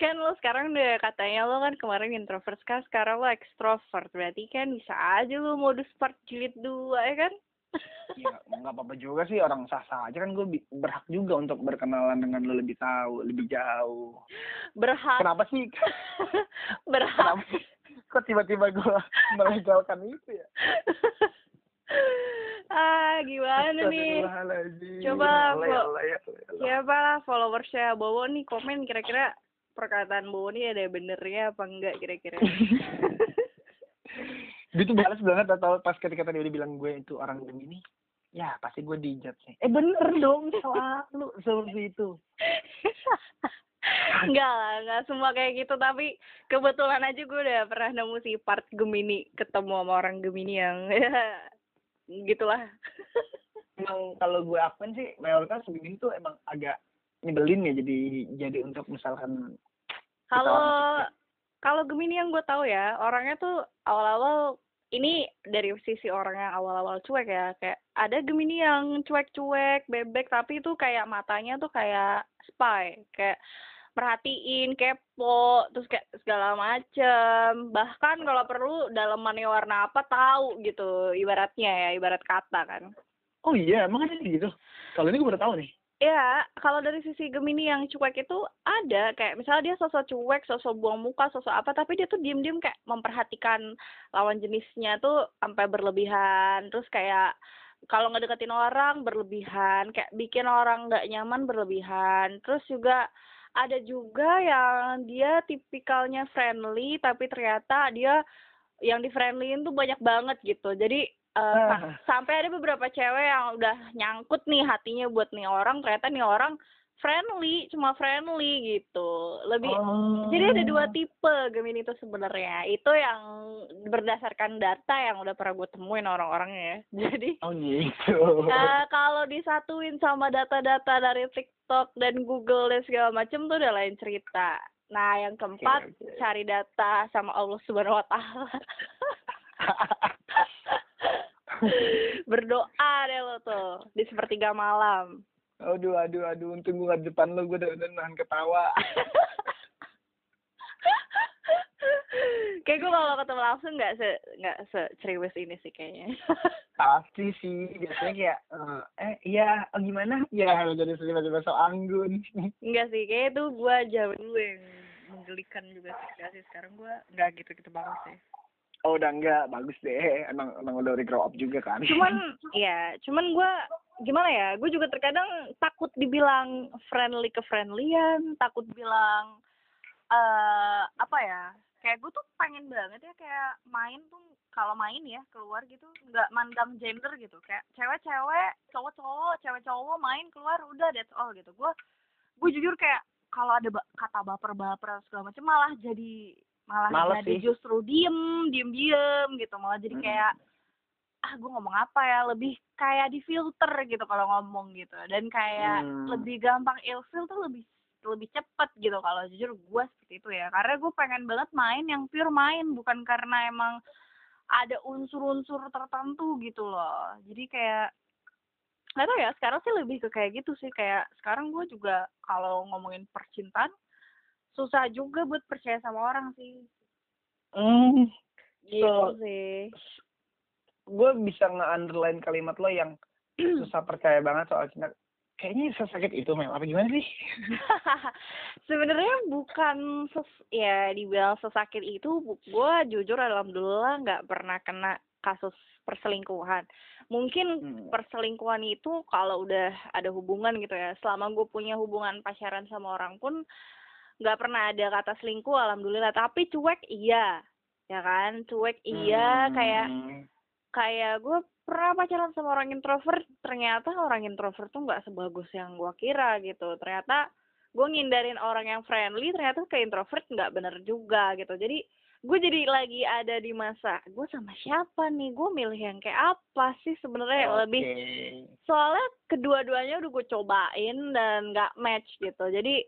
Kan lo sekarang udah katanya lo kan kemarin introvert sekarang sekarang lo ekstrovert berarti kan bisa aja lo modus part jilid dua ya kan Ya nggak apa-apa juga sih orang sah-sah aja kan gue berhak juga untuk berkenalan dengan lo lebih tahu, lebih jauh. berhak Kenapa sih? berhak Kenapa? Kok tiba-tiba gue melegalkan itu ya? ah gimana nih. Coba, siapa lah followersnya Bowo nih komen kira-kira perkataan Bowo nih ada benernya apa enggak kira-kira Dia tuh balas banget atau pas ketika tadi dia bilang gue itu orang Gemini, ya pasti gue dijat sih. Eh bener dong, selalu seperti itu. enggak lah enggak semua kayak gitu tapi kebetulan aja gue udah pernah nemu si part Gemini ketemu sama orang Gemini yang gitulah. Emang kalau gue akuin sih mayoritas Gemini tuh emang agak nyebelin ya jadi jadi untuk misalkan Kalau kalau Gemini yang gue tahu ya, orangnya tuh awal-awal ini dari sisi orang yang awal-awal cuek ya, kayak ada Gemini yang cuek-cuek, bebek, tapi itu kayak matanya tuh kayak spy, kayak perhatiin, kepo, terus kayak segala macem. Bahkan kalau perlu dalemannya warna apa tahu gitu, ibaratnya ya, ibarat kata kan. oh iya emang ada gitu. Kalau ini gue baru tahu nih. Ya, kalau dari sisi Gemini yang cuek itu ada kayak misalnya dia sosok cuek, sosok buang muka, sosok apa, tapi dia tuh diem-diem kayak memperhatikan lawan jenisnya tuh sampai berlebihan, terus kayak kalau ngedeketin orang berlebihan, kayak bikin orang nggak nyaman berlebihan, terus juga ada juga yang dia tipikalnya friendly, tapi ternyata dia yang di friendlyin tuh banyak banget gitu, jadi sa- Ah. sampai ada beberapa cewek yang udah nyangkut nih hatinya buat nih orang ternyata nih orang friendly cuma friendly gitu lebih Oh. jadi ada dua tipe Gemini itu sebenarnya itu yang berdasarkan data yang udah pernah gue temuin orang-orangnya ya jadi Oh gitu. eh, kalau disatuin sama data-data dari TikTok dan Google dan segala macem tuh udah lain cerita nah yang keempat Oke, oke. cari data sama Allah Subhanahu Wa Taala berdoa deh lo tuh di sepertiga malam aduh, aduh, aduh. Untung gue di depan lo, gue udah, udah nahan ketawa. kayak gue kalau ketemu langsung nggak se nggak seceriwis ini sih kayaknya Pasti sih. Biasanya kayak, eh, eh iya, oh, gimana? Ya, jadi tiba-tiba so anggun. enggak sih kayak itu gue zaman dulu yang menggelikan juga sih Nggak sih sekarang gue nggak gitu gitu banget sih Oh, udah enggak. Bagus deh. Emang, emang udah grow up juga kan. cuman ya cuman gue gimana ya gue juga terkadang takut dibilang friendly ke friendlyan takut bilang eh apa ya kayak gue tuh pengen banget ya kayak main tuh kalau main ya keluar gitu nggak mandang gender gitu kayak cewek-cewek cowok-cowok cewek-cowok main keluar udah that's all gitu gue gue jujur kayak kalau ada ba- kata baper-baper segala macam malah jadi malah Males jadi sih. justru diem diem diem gitu malah jadi Mm. kayak ah gue ngomong apa ya lebih kayak di filter gitu kalau ngomong gitu dan kayak Hmm. lebih gampang ilfil tuh lebih lebih cepet gitu kalau jujur gue seperti itu ya karena gue pengen banget main yang pure main bukan karena emang ada unsur-unsur tertentu gitu loh jadi kayak nggak tahu ya sekarang sih lebih ke kayak gitu sih kayak sekarang gue juga kalau ngomongin percintaan susah juga buat percaya sama orang sih Hmm, gitu So- sih gue bisa nge-underline kalimat lo yang susah percaya banget soal cinta. Kayaknya sesakit itu, Mel. Apa gimana sih? sebenarnya bukan ses ya dibilang sesakit itu gue jujur alhamdulillah nggak pernah kena kasus perselingkuhan mungkin Hmm. perselingkuhan itu kalau udah ada hubungan gitu ya selama gue punya hubungan pacaran sama orang pun nggak pernah ada kata selingkuh alhamdulillah. Tapi cuek iya. Ya kan? Cuek iya. Kayak Hmm. kayak gue pernah pacaran sama orang introvert. Ternyata orang introvert tuh nggak sebagus yang gue kira gitu. Ternyata gue ngindarin orang yang friendly ternyata ke introvert nggak bener juga gitu. Jadi gue jadi lagi ada di masa gue sama siapa nih? Gue milih yang kayak apa sih sebenarnya? Oke. lebih soalnya kedua-duanya udah gue cobain dan nggak match gitu. Jadi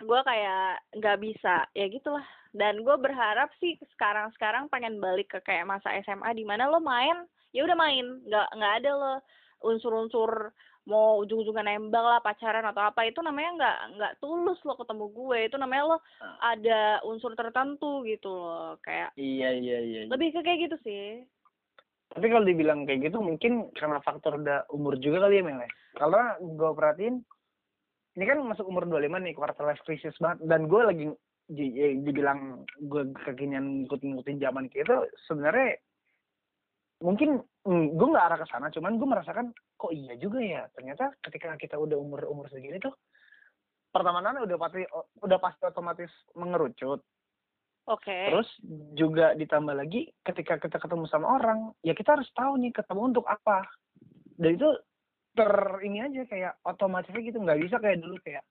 gue kayak nggak bisa ya gitulah dan gue berharap sih sekarang sekarang pengen balik ke kayak masa SMA di mana lo main ya udah main nggak nggak ada lo unsur-unsur mau ujung-ujungnya nembak lah pacaran atau apa itu namanya nggak nggak tulus lo ketemu gue itu namanya lo ada unsur tertentu gitu loh kayak Iya, iya, iya. iya. lebih ke kayak gitu sih Tapi kalau dibilang kayak gitu mungkin karena faktor udah umur juga kali ya, Mel. ya? Karena gue perhatiin, ini kan masuk umur 25 nih, quarter life crisis banget. Dan gue lagi ya, dibilang gue kekinian ngikutin-ngikutin zaman gitu, sebenarnya mungkin mm, gue nggak arah ke sana, cuman gue merasakan kok iya juga ya. Ternyata ketika kita udah umur umur segini tuh pertemanan udah pasti udah pasti otomatis mengerucut. oke Terus juga ditambah lagi ketika kita ketemu sama orang, ya kita harus tahu nih ketemu untuk apa. Dan itu ter ini aja kayak otomatisnya gitu. Nggak bisa kayak dulu kayak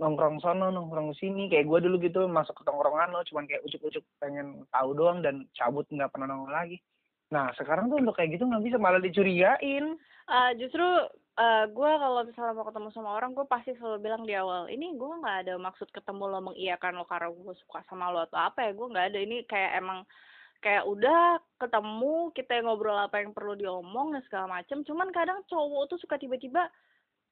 nongkrong sono nongkrong sini. Kayak gue dulu gitu masuk ke tongkrongan lo cuman kayak ucuk-ucuk pengen tahu doang dan cabut nggak pernah nongol lagi. Nah sekarang tuh untuk kayak gitu nggak bisa malah dicurigain. Eh, justru eh gue kalau misalnya mau ketemu sama orang gue pasti selalu bilang di awal ini gue nggak ada maksud ketemu lo mengiyakan lo karena gue suka sama lo atau apa ya? Gue nggak ada. Ini kayak emang kayak udah ketemu kita ngobrol apa yang perlu diomong dan segala macem. Cuman kadang cowok tuh suka tiba-tiba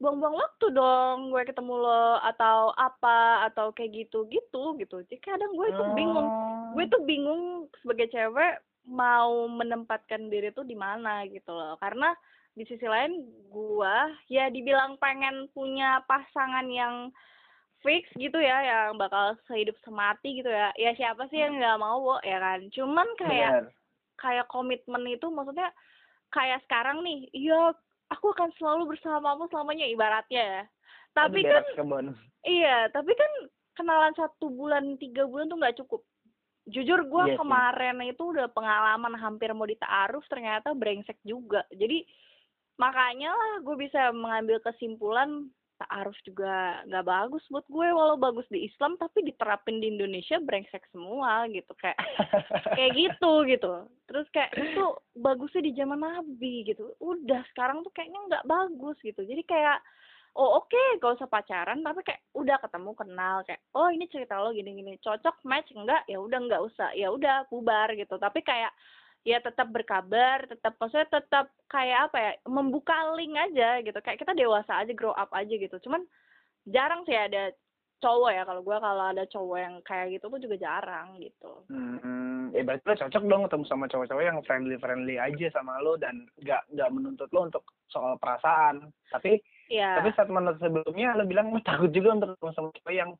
buang-buang waktu dong gue ketemu lo atau apa atau kayak gitu gitu gitu. Jadi kadang gue tuh bingung. Oh. gue tuh bingung sebagai cewek mau menempatkan diri tuh di mana gitu loh. Karena di sisi lain gue ya dibilang pengen punya pasangan yang fix gitu ya yang bakal sehidup semati gitu ya ya siapa sih yang nggak mau Wo, ya kan cuman kayak Bener. kayak komitmen itu maksudnya kayak sekarang nih iya aku akan selalu bersamamu selamanya ibaratnya ya tapi Aduh, kan Iya, tapi kan kenalan satu bulan, tiga bulan tuh nggak cukup. jujur gue Iya sih. kemarin itu udah pengalaman hampir mau ditaaruf ternyata brengsek juga jadi makanya lah gue bisa mengambil kesimpulan taaruf juga nggak bagus buat gue walau bagus di Islam tapi diterapin di Indonesia brengsek semua gitu kayak kayak gitu gitu. Terus kayak itu bagusnya di zaman Nabi gitu. Udah sekarang tuh kayaknya nggak bagus gitu. Jadi kayak oh oke gak usah pacaran tapi kayak udah ketemu kenal kayak oh ini cerita lo gini gini. Cocok match enggak? Ya udah nggak usah. Ya udah bubar gitu. Tapi kayak ya tetap berkabar tetap maksudnya tetap kayak apa ya membuka link aja gitu. Kayak kita dewasa aja grow up aja gitu. Cuman jarang sih ada cowok ya kalau gua kalau ada cowok yang kayak gitu tuh juga jarang gitu. Hmm, ya berarti lo cocok dong ketemu sama cowok-cowok yang friendly friendly aja sama lo dan nggak nggak menuntut lo untuk soal perasaan. Tapi ya tapi saat menurut sebelumnya lo bilang lo takut juga untuk ketemu sama cowok yang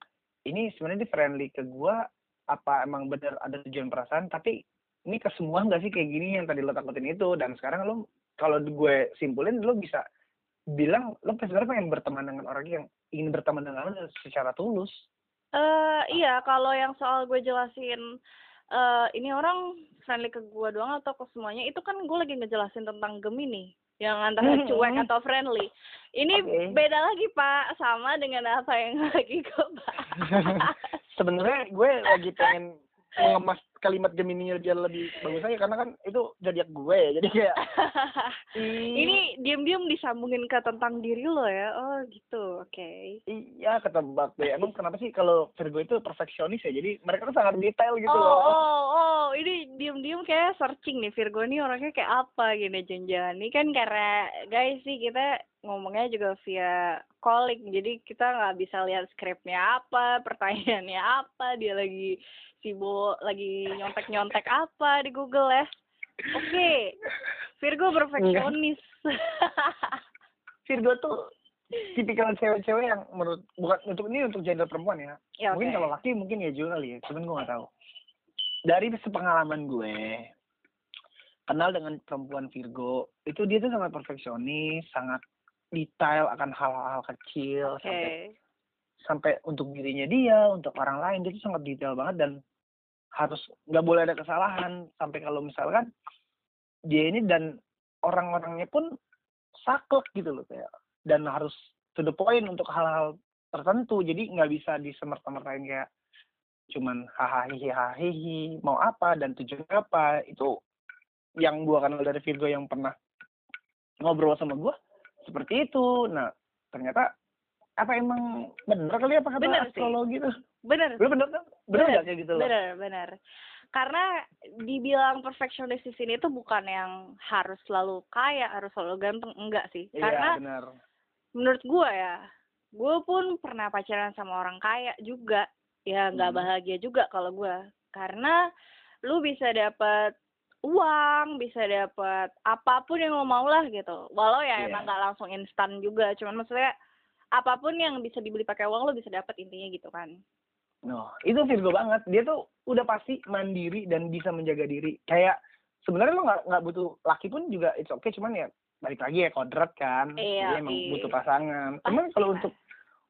ini sebenarnya friendly ke gua apa emang bener ada tujuan perasaan? Tapi ini ke semua nggak sih kayak gini yang tadi lo takutin itu dan sekarang lo kalau gue simpulin lo bisa bilang lo sebenarnya pengen berteman dengan orang yang ingin berteman dengan lo secara tulus. eh iya kalau yang soal gue jelasin eh ini orang friendly ke gue doang atau ke semuanya itu kan gue lagi ngejelasin tentang Gemini yang antara Hmm, cuek hmm. atau friendly. Ini Oke. beda lagi Pak sama dengan apa yang lagi gue bahas. sebenarnya gue lagi pengen mengemas kalimat Gemini biar lebih bagus aja karena kan itu zodiak gue ya jadi kayak ih, ini diam-diam disambungin ke tentang diri lo ya. Oh gitu, oke. iya ketebak deh. Emang kenapa sih kalau Virgo itu perfeksionis ya? Jadi mereka tuh sangat detail gitu oh, loh. oh, oh, ini diem-diem kayak searching nih Virgo nih orangnya kayak apa gini jangan Ini kan karena guys sih kita ngomongnya juga via calling, jadi kita nggak bisa lihat skripnya apa, pertanyaannya apa, dia lagi sibuk lagi nyontek-nyontek apa di Google ya. Oke, Virgo perfeksionis. Virgo tuh tipikal cewek-cewek yang menurut bukan untuk ini untuk gender perempuan ya. Ya, mungkin kalau laki mungkin ya juga kali ya cuman gue nggak tahu. Dari sepengalaman gue kenal dengan perempuan Virgo itu dia tuh sangat perfeksionis sangat detail akan hal-hal kecil Oke. sampai sampai untuk dirinya dia untuk orang lain dia tuh sangat detail banget dan harus nggak boleh ada kesalahan. Sampai kalau misalkan dia ini dan orang-orangnya pun saklek gitu loh kayak dan harus to the point untuk hal-hal tertentu. Jadi nggak bisa disemerta-mertain kayak cuman hahaha hihi mau apa dan tujuan apa. Itu yang gua kenal dari Virgo yang pernah ngobrol sama gua seperti itu nah ternyata apa emang bener kali apa kata Bener astrologi itu Bener. lu bener kan bener Bener, kayak gitu loh Bener, bener. Karena dibilang perfeksionis di sini tuh bukan yang harus selalu kaya, harus selalu ganteng, enggak sih. iya Karena bener menurut gua ya, gue pun pernah pacaran sama orang kaya juga. Ya nggak Hmm. bahagia juga kalau gua. Karena lu bisa dapat uang, bisa dapat apa pun yang lo mau lah gitu. Walau ya Iya. emang nggak langsung instan juga, cuman maksudnya apa pun yang bisa dibeli pakai uang lo bisa dapat intinya gitu kan. No, itu Virgo banget. Dia tuh udah pasti mandiri dan bisa menjaga diri. Kayak sebenarnya lo nggak nggak butuh laki pun juga it's okay. Cuman ya balik lagi ya kodrat kan. Iya, emang iya. butuh pasangan. Cuman kalau Pastilah. untuk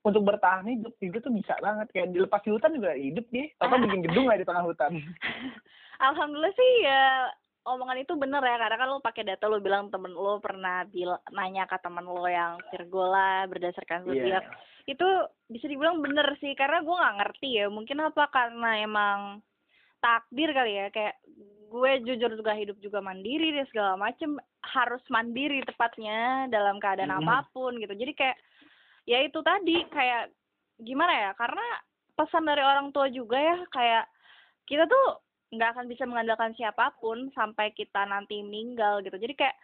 untuk bertahan hidup Virgo tuh bisa banget. Kayak dilepas di hutan juga hidup dia. Atau bikin gedung lah di tengah hutan. Alhamdulillah sih ya omongan itu bener ya karena kan lo pakai data lo bilang temen lo pernah bil nanya ke temen lo yang Virgo lah berdasarkan Iya. zodiak itu bisa dibilang bener sih karena gue nggak ngerti ya mungkin apa karena emang takdir kali ya kayak gue jujur juga hidup juga mandiri dan segala macem harus mandiri tepatnya dalam keadaan Mhm. apa pun gitu jadi kayak ya itu tadi kayak gimana ya karena pesan dari orang tua juga ya kayak kita tuh nggak akan bisa mengandalkan siapa pun sampai kita nanti meninggal gitu. Jadi kayak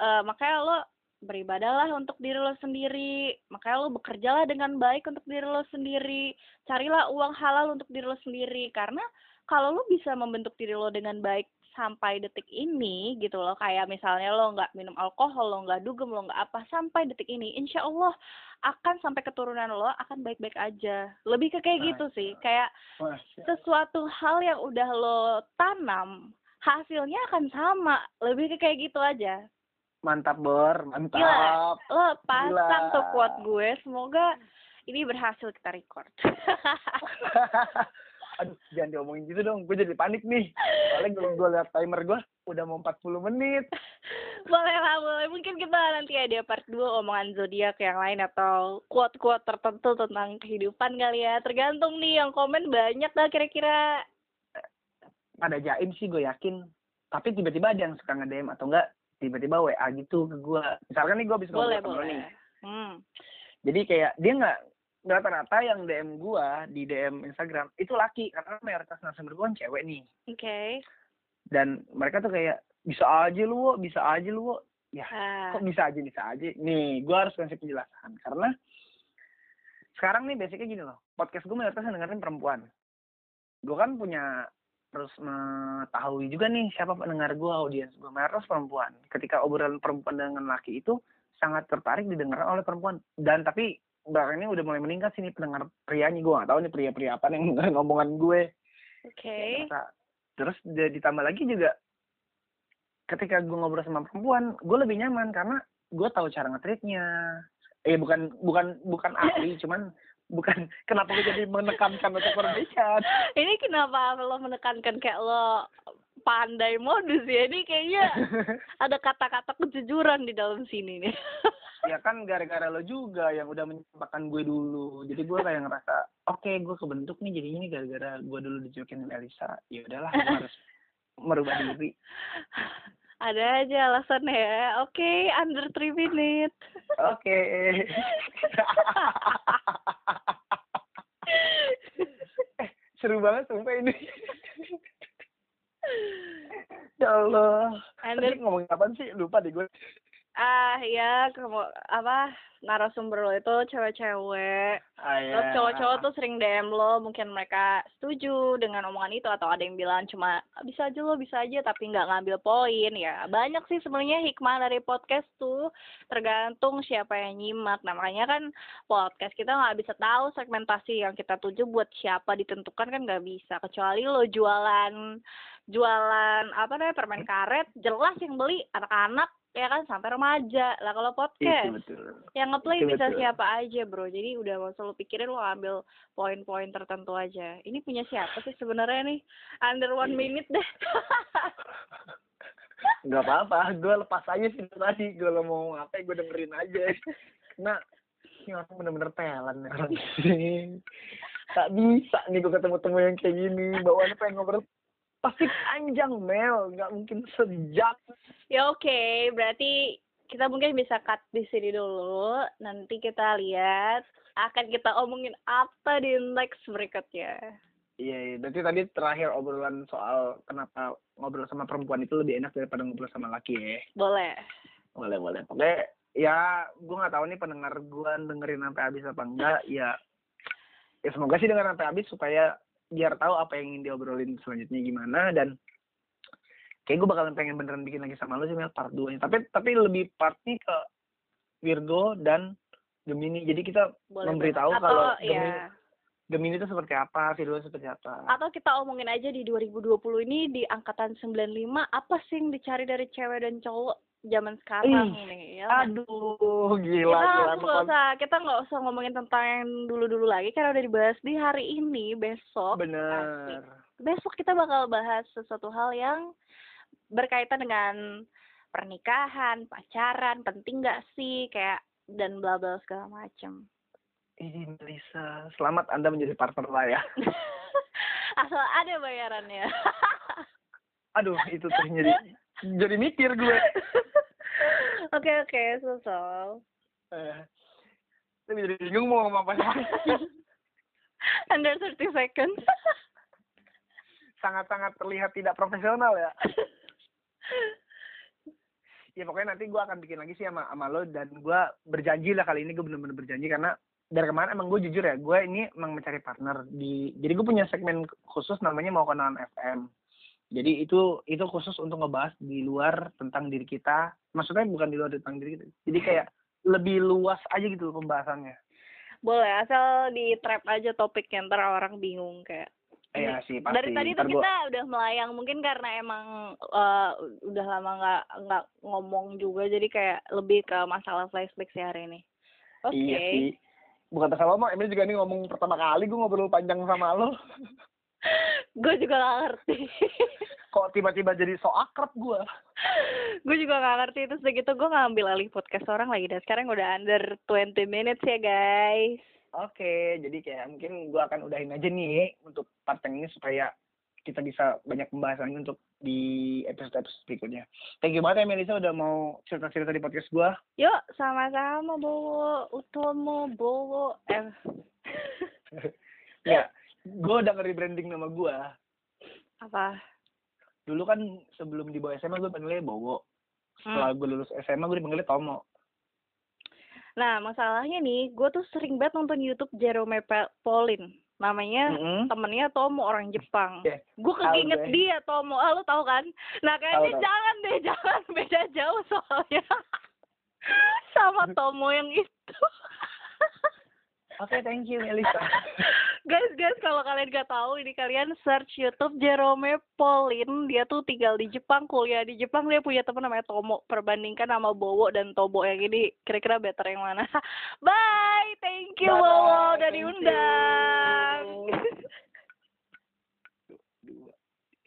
eh, makanya lo beribadahlah untuk diri lo sendiri. Makanya lo bekerjalah dengan baik untuk diri lo sendiri. Carilah uang halal untuk diri lo sendiri. Karena kalau lo bisa membentuk diri lo dengan baik sampai detik ini gitu loh. Kayak misalnya lo nggak minum alkohol lo nggak dugem lo nggak apa sampai detik ini insya Allah akan sampai keturunan lo akan baik-baik aja. Lebih ke kayak gitu sih. Kayak sesuatu hal yang udah lo tanam hasilnya akan sama. Lebih ke kayak gitu aja. Mantap Bor, mantap. Gila. lo pasang Gila. tuh quote gue. Semoga ini berhasil kita record aduh jangan diomongin gitu dong. Gue jadi panik nih. Soalnya gue, gue liat timer gue udah mau 40 menit. Boleh lah boleh. Mungkin kita nanti ada part 2 omongan zodiak yang lain atau quote-quote tertentu tentang kehidupan kali ya. Tergantung nih yang komen banyak lah kira-kira. Pada jaim sih gue yakin. Tapi tiba-tiba ada yang suka nge-DM atau enggak tiba-tiba WA gitu ke gue misalkan nih gue habis ngobrol sama lo nih. hmm. jadi kayak dia nggak rata-rata yang DM gue di DM Instagram itu laki karena mayoritas narasumber gue kan cewek nih. Oke. Dan mereka tuh kayak bisa aja lu Wo, bisa aja lu Wo." ya Ah, kok bisa aja bisa aja? Nih gue harus kasih penjelasan karena sekarang nih basicnya gini loh podcast gue mayoritas yang dengerin perempuan. Gue kan punya terus mengetahui juga nih siapa pendengar gue audiens gue mayoritas perempuan. Ketika obrolan perempuan dengan laki itu sangat tertarik didengar oleh perempuan. Dan tapi ini udah mulai meningkat sih nih pendengar prianya. Gue gak tahu nih pria-pria apa yang dengerin omongan gue. Oke. Kayak ngerasa. terus dia ditambah lagi juga ketika gue ngobrol sama perempuan gue lebih nyaman karena gue tahu cara ngetritnya eh bukan bukan bukan ahli cuman bukan kenapa gue jadi menekankan untuk perbedaan ini kenapa lo menekankan kayak lo pandai modus ya? Ini kayaknya ada kata-kata kejujuran di dalam sini nih ya kan gara-gara lo juga yang udah menyampaikan gue dulu. Jadi gue kayak ngerasa oke gue kebentuk nih jadinya ini gara-gara gue dulu dijulukin Elisa. Ya udahlah gue harus merubah diri. Ada aja alasan ya. Oke under 3 minute. Oke. Eh seru banget sumpah ini. Ya Allah. Under Tadi ngomongin apa sih? Lupa deh gue ah ya kamu apa narasumber lo itu cewek-cewek ah, ya. Terus cowok-cowok tuh sering DM lo, mungkin mereka setuju dengan omongan itu atau ada yang bilang cuma "Ah, bisa aja lo bisa aja tapi nggak ngambil poin ya. Banyak sih sebenarnya hikmah dari podcast tuh tergantung siapa yang nyimak. Nah makanya kan podcast kita nggak bisa tahu segmentasi yang kita tuju buat siapa ditentukan kan nggak bisa. Kecuali lo jualan jualan apa namanya permen karet jelas yang beli anak-anak ya kan sampai remaja. Lah kalau itu podcast betul. yang ngeplay bisa betul. siapa aja bro. Jadi udah gak usah pikirin lo ambil poin-poin tertentu aja. Ini punya siapa sih sebenarnya nih? Under one Iya. minute deh. Nggak apa-apa. Gue lepas aja sih tadi. Gue lo mau apa gue dengerin aja. Karena ini orang bener-bener pelan ya orang. Tak bisa nih gue ketemu-temu yang kayak gini. Bawaannya pengen ngobrol pasti panjang Mel. Nggak mungkin sejam ya oke. Berarti kita mungkin bisa cut di sini dulu. Nanti kita lihat akan kita omongin apa di next berikutnya. Iya iya. Berarti tadi terakhir obrolan soal kenapa ngobrol sama perempuan itu lebih enak daripada ngobrol sama laki ya? Boleh. Boleh boleh. Oke ya gue nggak tahu nih pendengar gue dengerin sampai habis apa enggak. Ya ya semoga sih dengar sampai habis supaya biar tahu apa yang ingin diobrolin selanjutnya gimana dan kayak gue bakalan pengen beneran bikin lagi sama lo sih Mel part 2 nya tapi tapi lebih partnya ke Virgo dan Gemini. Jadi kita boleh memberitahu kalau atau Gemini, ya Gemini itu seperti apa Virgo seperti apa. Atau kita omongin aja di 2020 ini di angkatan 95 apa sih yang dicari dari cewek dan cowok zaman sekarang Ih, nih ya aduh gila kita gila nggak usah kita nggak usah ngomongin tentang yang dulu-dulu lagi karena udah dibahas di hari ini besok bener. Besok kita bakal bahas sesuatu hal yang berkaitan dengan pernikahan pacaran penting nggak sih kayak dan bla bla segala macem. Ini Melisa, selamat Anda menjadi partner saya. asal ada bayarannya. Aduh, itu tuh jadi jadi mikir gue. oke oke sosok Eh, tapi jadi bingung mau ngomong apa under 30 seconds Sangat-sangat terlihat tidak profesional ya. Ya pokoknya nanti gue akan bikin lagi sih sama, sama lo dan gue berjanji lah kali ini gue bener-bener berjanji karena dari kemarin emang gue jujur ya gue ini emang mencari partner di jadi gue punya segmen khusus namanya mau kenalan FM jadi itu itu khusus untuk ngebahas di luar tentang diri kita. Maksudnya bukan di luar tentang diri kita. Jadi kayak lebih luas aja gitu pembahasannya. Boleh asal di trap aja topiknya ntar orang bingung kayak. Iya sih pasti. dari tadi tuh kita udah melayang mungkin karena emang eh, udah lama nggak nggak ngomong juga jadi kayak lebih ke masalah flashback sih hari ini. Oke. Iya sih. Bukan tersalah mah, Emil juga nih ngomong pertama kali gue ngobrol panjang sama lo. gue juga gak ngerti. Kok tiba-tiba jadi so akrab gue? gue juga gak ngerti. Itu segitu gue ngambil alih podcast orang lagi. Dan sekarang udah under 20 minutes ya guys. Oke, jadi kayak mungkin gue akan udahin aja nih untuk part yang ini supaya kita bisa banyak pembahasan untuk di episode-episode berikutnya. Thank you banget ya Melisa udah mau cerita-cerita di podcast gue. yuk sama-sama Bowo. Utomo Bowo eh. Ya, gue udah nge-rebranding nama gue. apa Dulu kan sebelum di bawah SMA gue panggilnya Bowo. Hmm. Setelah gue lulus SMA gue dipanggilnya Tomo. Nah, masalahnya nih, gue tuh sering banget nonton YouTube Jerome Pa- Pauline. Namanya Mm-mm. temennya Tomo orang Jepang. Oke. Gue Tahu keinget gue. dia Tomo. Ah, lu tahu kan? Nah, kayaknya tahu. jangan deh, jangan beda jauh soalnya. Sama Tomo yang itu. Oke, thank you Melisa. guys, guys, kalau kalian gak tahu, ini kalian search YouTube Jerome Pauline. Dia tuh tinggal di Jepang, kuliah di Jepang. Dia punya teman namanya Tomo. Perbandingkan sama Bowo dan Tobo yang ini, kira-kira better yang mana? Bye, thank you Bye-bye, Bowo udah diundang.